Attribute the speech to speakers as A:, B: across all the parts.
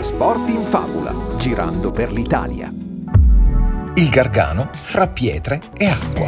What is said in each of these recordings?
A: Sport in favola, girando per l'Italia.
B: Il Gargano fra pietre e acqua.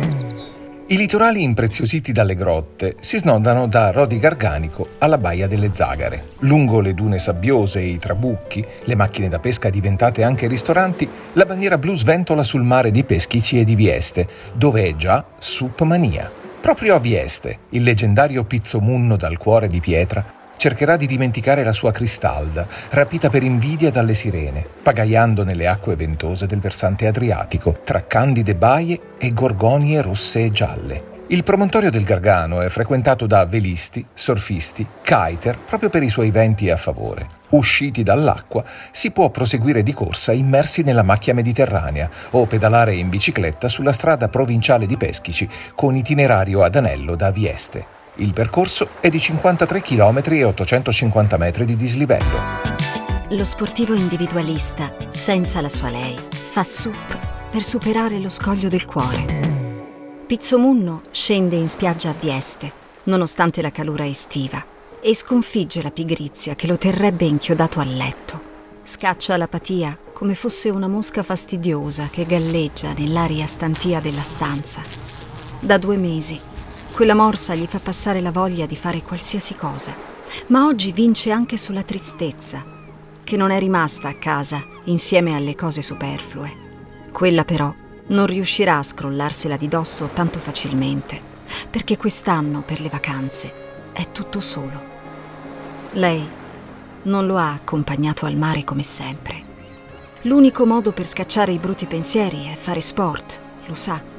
B: I litorali impreziositi dalle grotte si snodano da Rodi Garganico alla Baia delle Zagare. Lungo le dune sabbiose e i trabucchi, le macchine da pesca diventate anche ristoranti, la bandiera blu sventola sul mare di Peschici e di Vieste, dove è già Suppmania. Proprio a Vieste, il leggendario Pizzomunno dal cuore di pietra cercherà di dimenticare la sua Cristalda, rapita per invidia dalle sirene, pagaiando nelle acque ventose del versante adriatico, tra candide baie e gorgonie rosse e gialle. Il promontorio del Gargano è frequentato da velisti, surfisti, kiter proprio per i suoi venti a favore. Usciti dall'acqua si può proseguire di corsa immersi nella macchia mediterranea o pedalare in bicicletta sulla strada provinciale di Peschici con itinerario ad anello da Vieste. Il percorso è di 53 km e 850 metri di dislivello.
C: Lo sportivo individualista, senza la sua lei, fa sup per superare lo scoglio del cuore. Pizzomunno scende in spiaggia a Vieste, nonostante la calura estiva, e sconfigge la pigrizia che lo terrebbe inchiodato al letto. Scaccia l'apatia come fosse una mosca fastidiosa che galleggia nell'aria stantia della stanza. Da due mesi quella morsa gli fa passare la voglia di fare qualsiasi cosa, ma oggi vince anche sulla tristezza, che non è rimasta a casa insieme alle cose superflue. Quella però non riuscirà a scrollarsela di dosso tanto facilmente, perché quest'anno per le vacanze è tutto solo. Lei non lo ha accompagnato al mare come sempre. L'unico modo per scacciare i brutti pensieri è fare sport, lo sa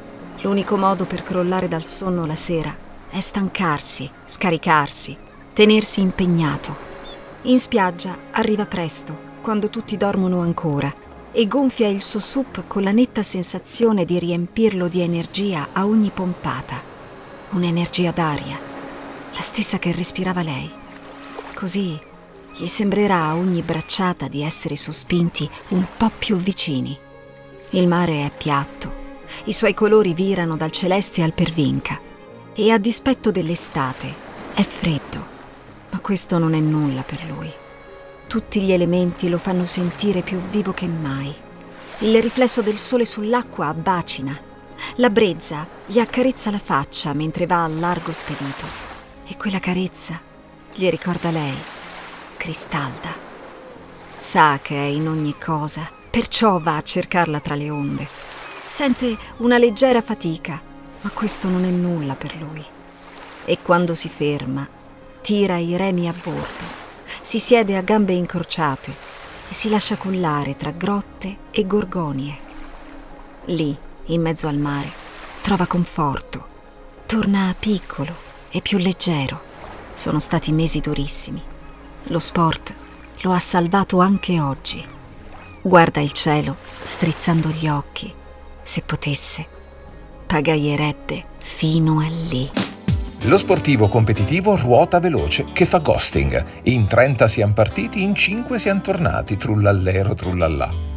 C: L'unico modo per crollare dal sonno la sera è stancarsi, scaricarsi, tenersi impegnato. In spiaggia arriva presto, quando tutti dormono ancora, e gonfia il suo sup con la netta sensazione di riempirlo di energia a ogni pompata. Un'energia d'aria, la stessa che respirava lei. Così gli sembrerà a ogni bracciata di essere sospinti un po' più vicini. Il mare è piatto, i suoi colori virano dal celeste al pervinca e a dispetto dell'estate è freddo, ma questo non è nulla per lui. Tutti gli elementi lo fanno sentire più vivo che mai. Il riflesso del sole sull'acqua abbacina, la brezza gli accarezza la faccia mentre va al largo spedito e quella carezza gli ricorda lei, Cristalda. Sa che è in ogni cosa, perciò va a cercarla tra le onde Sente una leggera fatica, ma questo non è nulla per lui. E quando si ferma, tira i remi a bordo, si siede a gambe incrociate e si lascia cullare tra grotte e gorgonie. Lì, in mezzo al mare, trova conforto, torna piccolo e più leggero. Sono stati mesi durissimi. Lo sport lo ha salvato anche oggi. Guarda il cielo, strizzando gli occhi se potesse, pagaierebbe fino a lì.
B: Lo sportivo competitivo ruota veloce che fa ghosting. In 30 siamo partiti, in 5 siamo tornati, trullallero trullallà.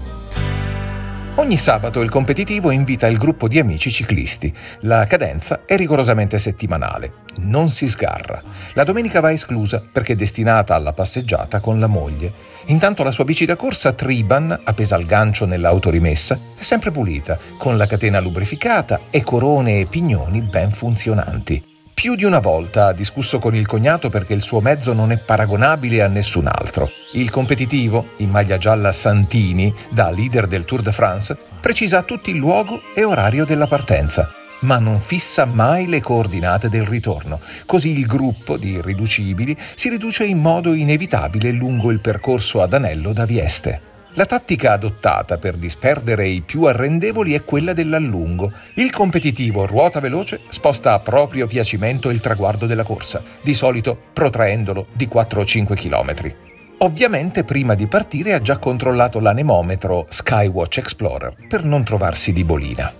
B: Ogni sabato il competitivo invita il gruppo di amici ciclisti. La cadenza è rigorosamente settimanale. Non si sgarra. La domenica va esclusa perché è destinata alla passeggiata con la moglie Intanto la sua bici da corsa Triban, appesa al gancio nell'autorimessa, è sempre pulita, con la catena lubrificata e corone e pignoni ben funzionanti. Più di una volta ha discusso con il cognato perché il suo mezzo non è paragonabile a nessun altro. Il competitivo, in maglia gialla Santini, da leader del Tour de France, precisa a tutti il luogo e orario della partenza ma non fissa mai le coordinate del ritorno. Così il gruppo di irriducibili si riduce in modo inevitabile lungo il percorso ad anello da Vieste. La tattica adottata per disperdere i più arrendevoli è quella dell'allungo. Il competitivo ruota veloce sposta a proprio piacimento il traguardo della corsa, di solito protraendolo di 4 o 5 km. Ovviamente prima di partire ha già controllato l'anemometro Skywatch Explorer per non trovarsi di bolina.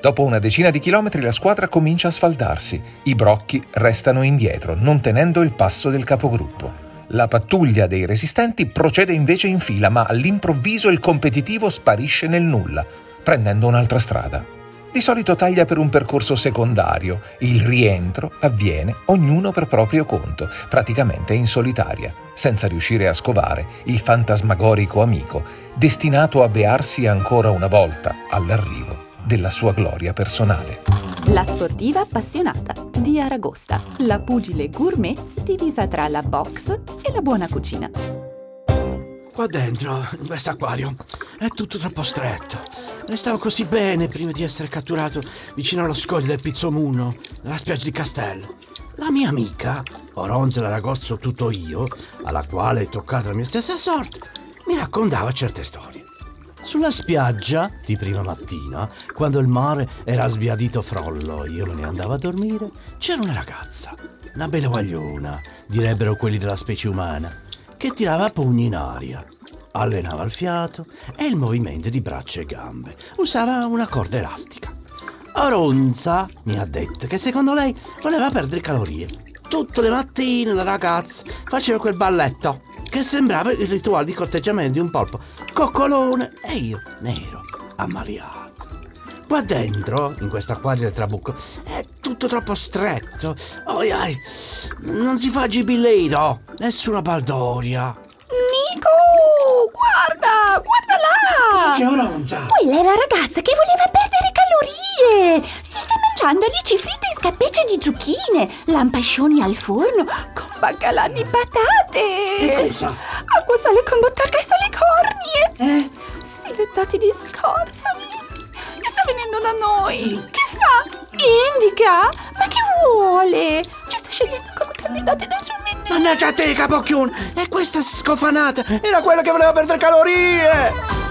B: Dopo una decina di chilometri la squadra comincia a sfaldarsi. I brocchi restano indietro, non tenendo il passo del capogruppo. La pattuglia dei resistenti procede invece in fila, ma all'improvviso il competitivo sparisce nel nulla, prendendo un'altra strada. Di solito taglia per un percorso secondario, il rientro avviene ognuno per proprio conto, praticamente in solitaria, senza riuscire a scovare il fantasmagorico amico, destinato a bearsi ancora una volta all'arrivo della sua gloria personale.
D: La sportiva appassionata di Aragosta, la pugile gourmet divisa tra la box e la buona cucina.
E: Qua dentro, in quest'acquario, è tutto troppo stretto. Ne stavo così bene prima di essere catturato vicino allo scoglio del Pizzomuno, nella spiaggia di Castello. La mia amica, Oronza Laragozzo tutto io, alla quale è toccata la mia stessa sorte, mi raccontava certe storie. Sulla spiaggia, di prima mattina, quando il mare era sbiadito frollo e io me ne andavo a dormire, c'era una ragazza, una bella guagliona, direbbero quelli della specie umana, che tirava pugni in aria. Allenava il fiato e il movimento di braccia e gambe. Usava una corda elastica. Aronza mi ha detto che secondo lei voleva perdere calorie. Tutte le mattine la ragazza faceva quel balletto che sembrava il rituale di corteggiamento di un polpo coccolone e io nero, ammaliato. Qua dentro, in questo acquario del trabucco, è tutto troppo stretto. Oi, ai, non si fa gibilero, nessuna baldoria.
F: Nico, guarda, guarda là!
E: C'è Oronza!
F: Quella è la ragazza che voleva perdere calorie! Si sta mangiando alici fritte in scappici di zucchine, lampascioni al forno, con baccalà di patate!
E: Che cosa?
F: Acqua sale con bottarga e sale cornie!
E: Eh?
F: Sfilettati di scorfami! Sta venendo da noi! Che fa? Indica? Ma che vuole? Ci sta scegliendo come candidati del suo menù!
E: Mannaggia a te, capocchione! E questa scofanata era quella che voleva perdere calorie!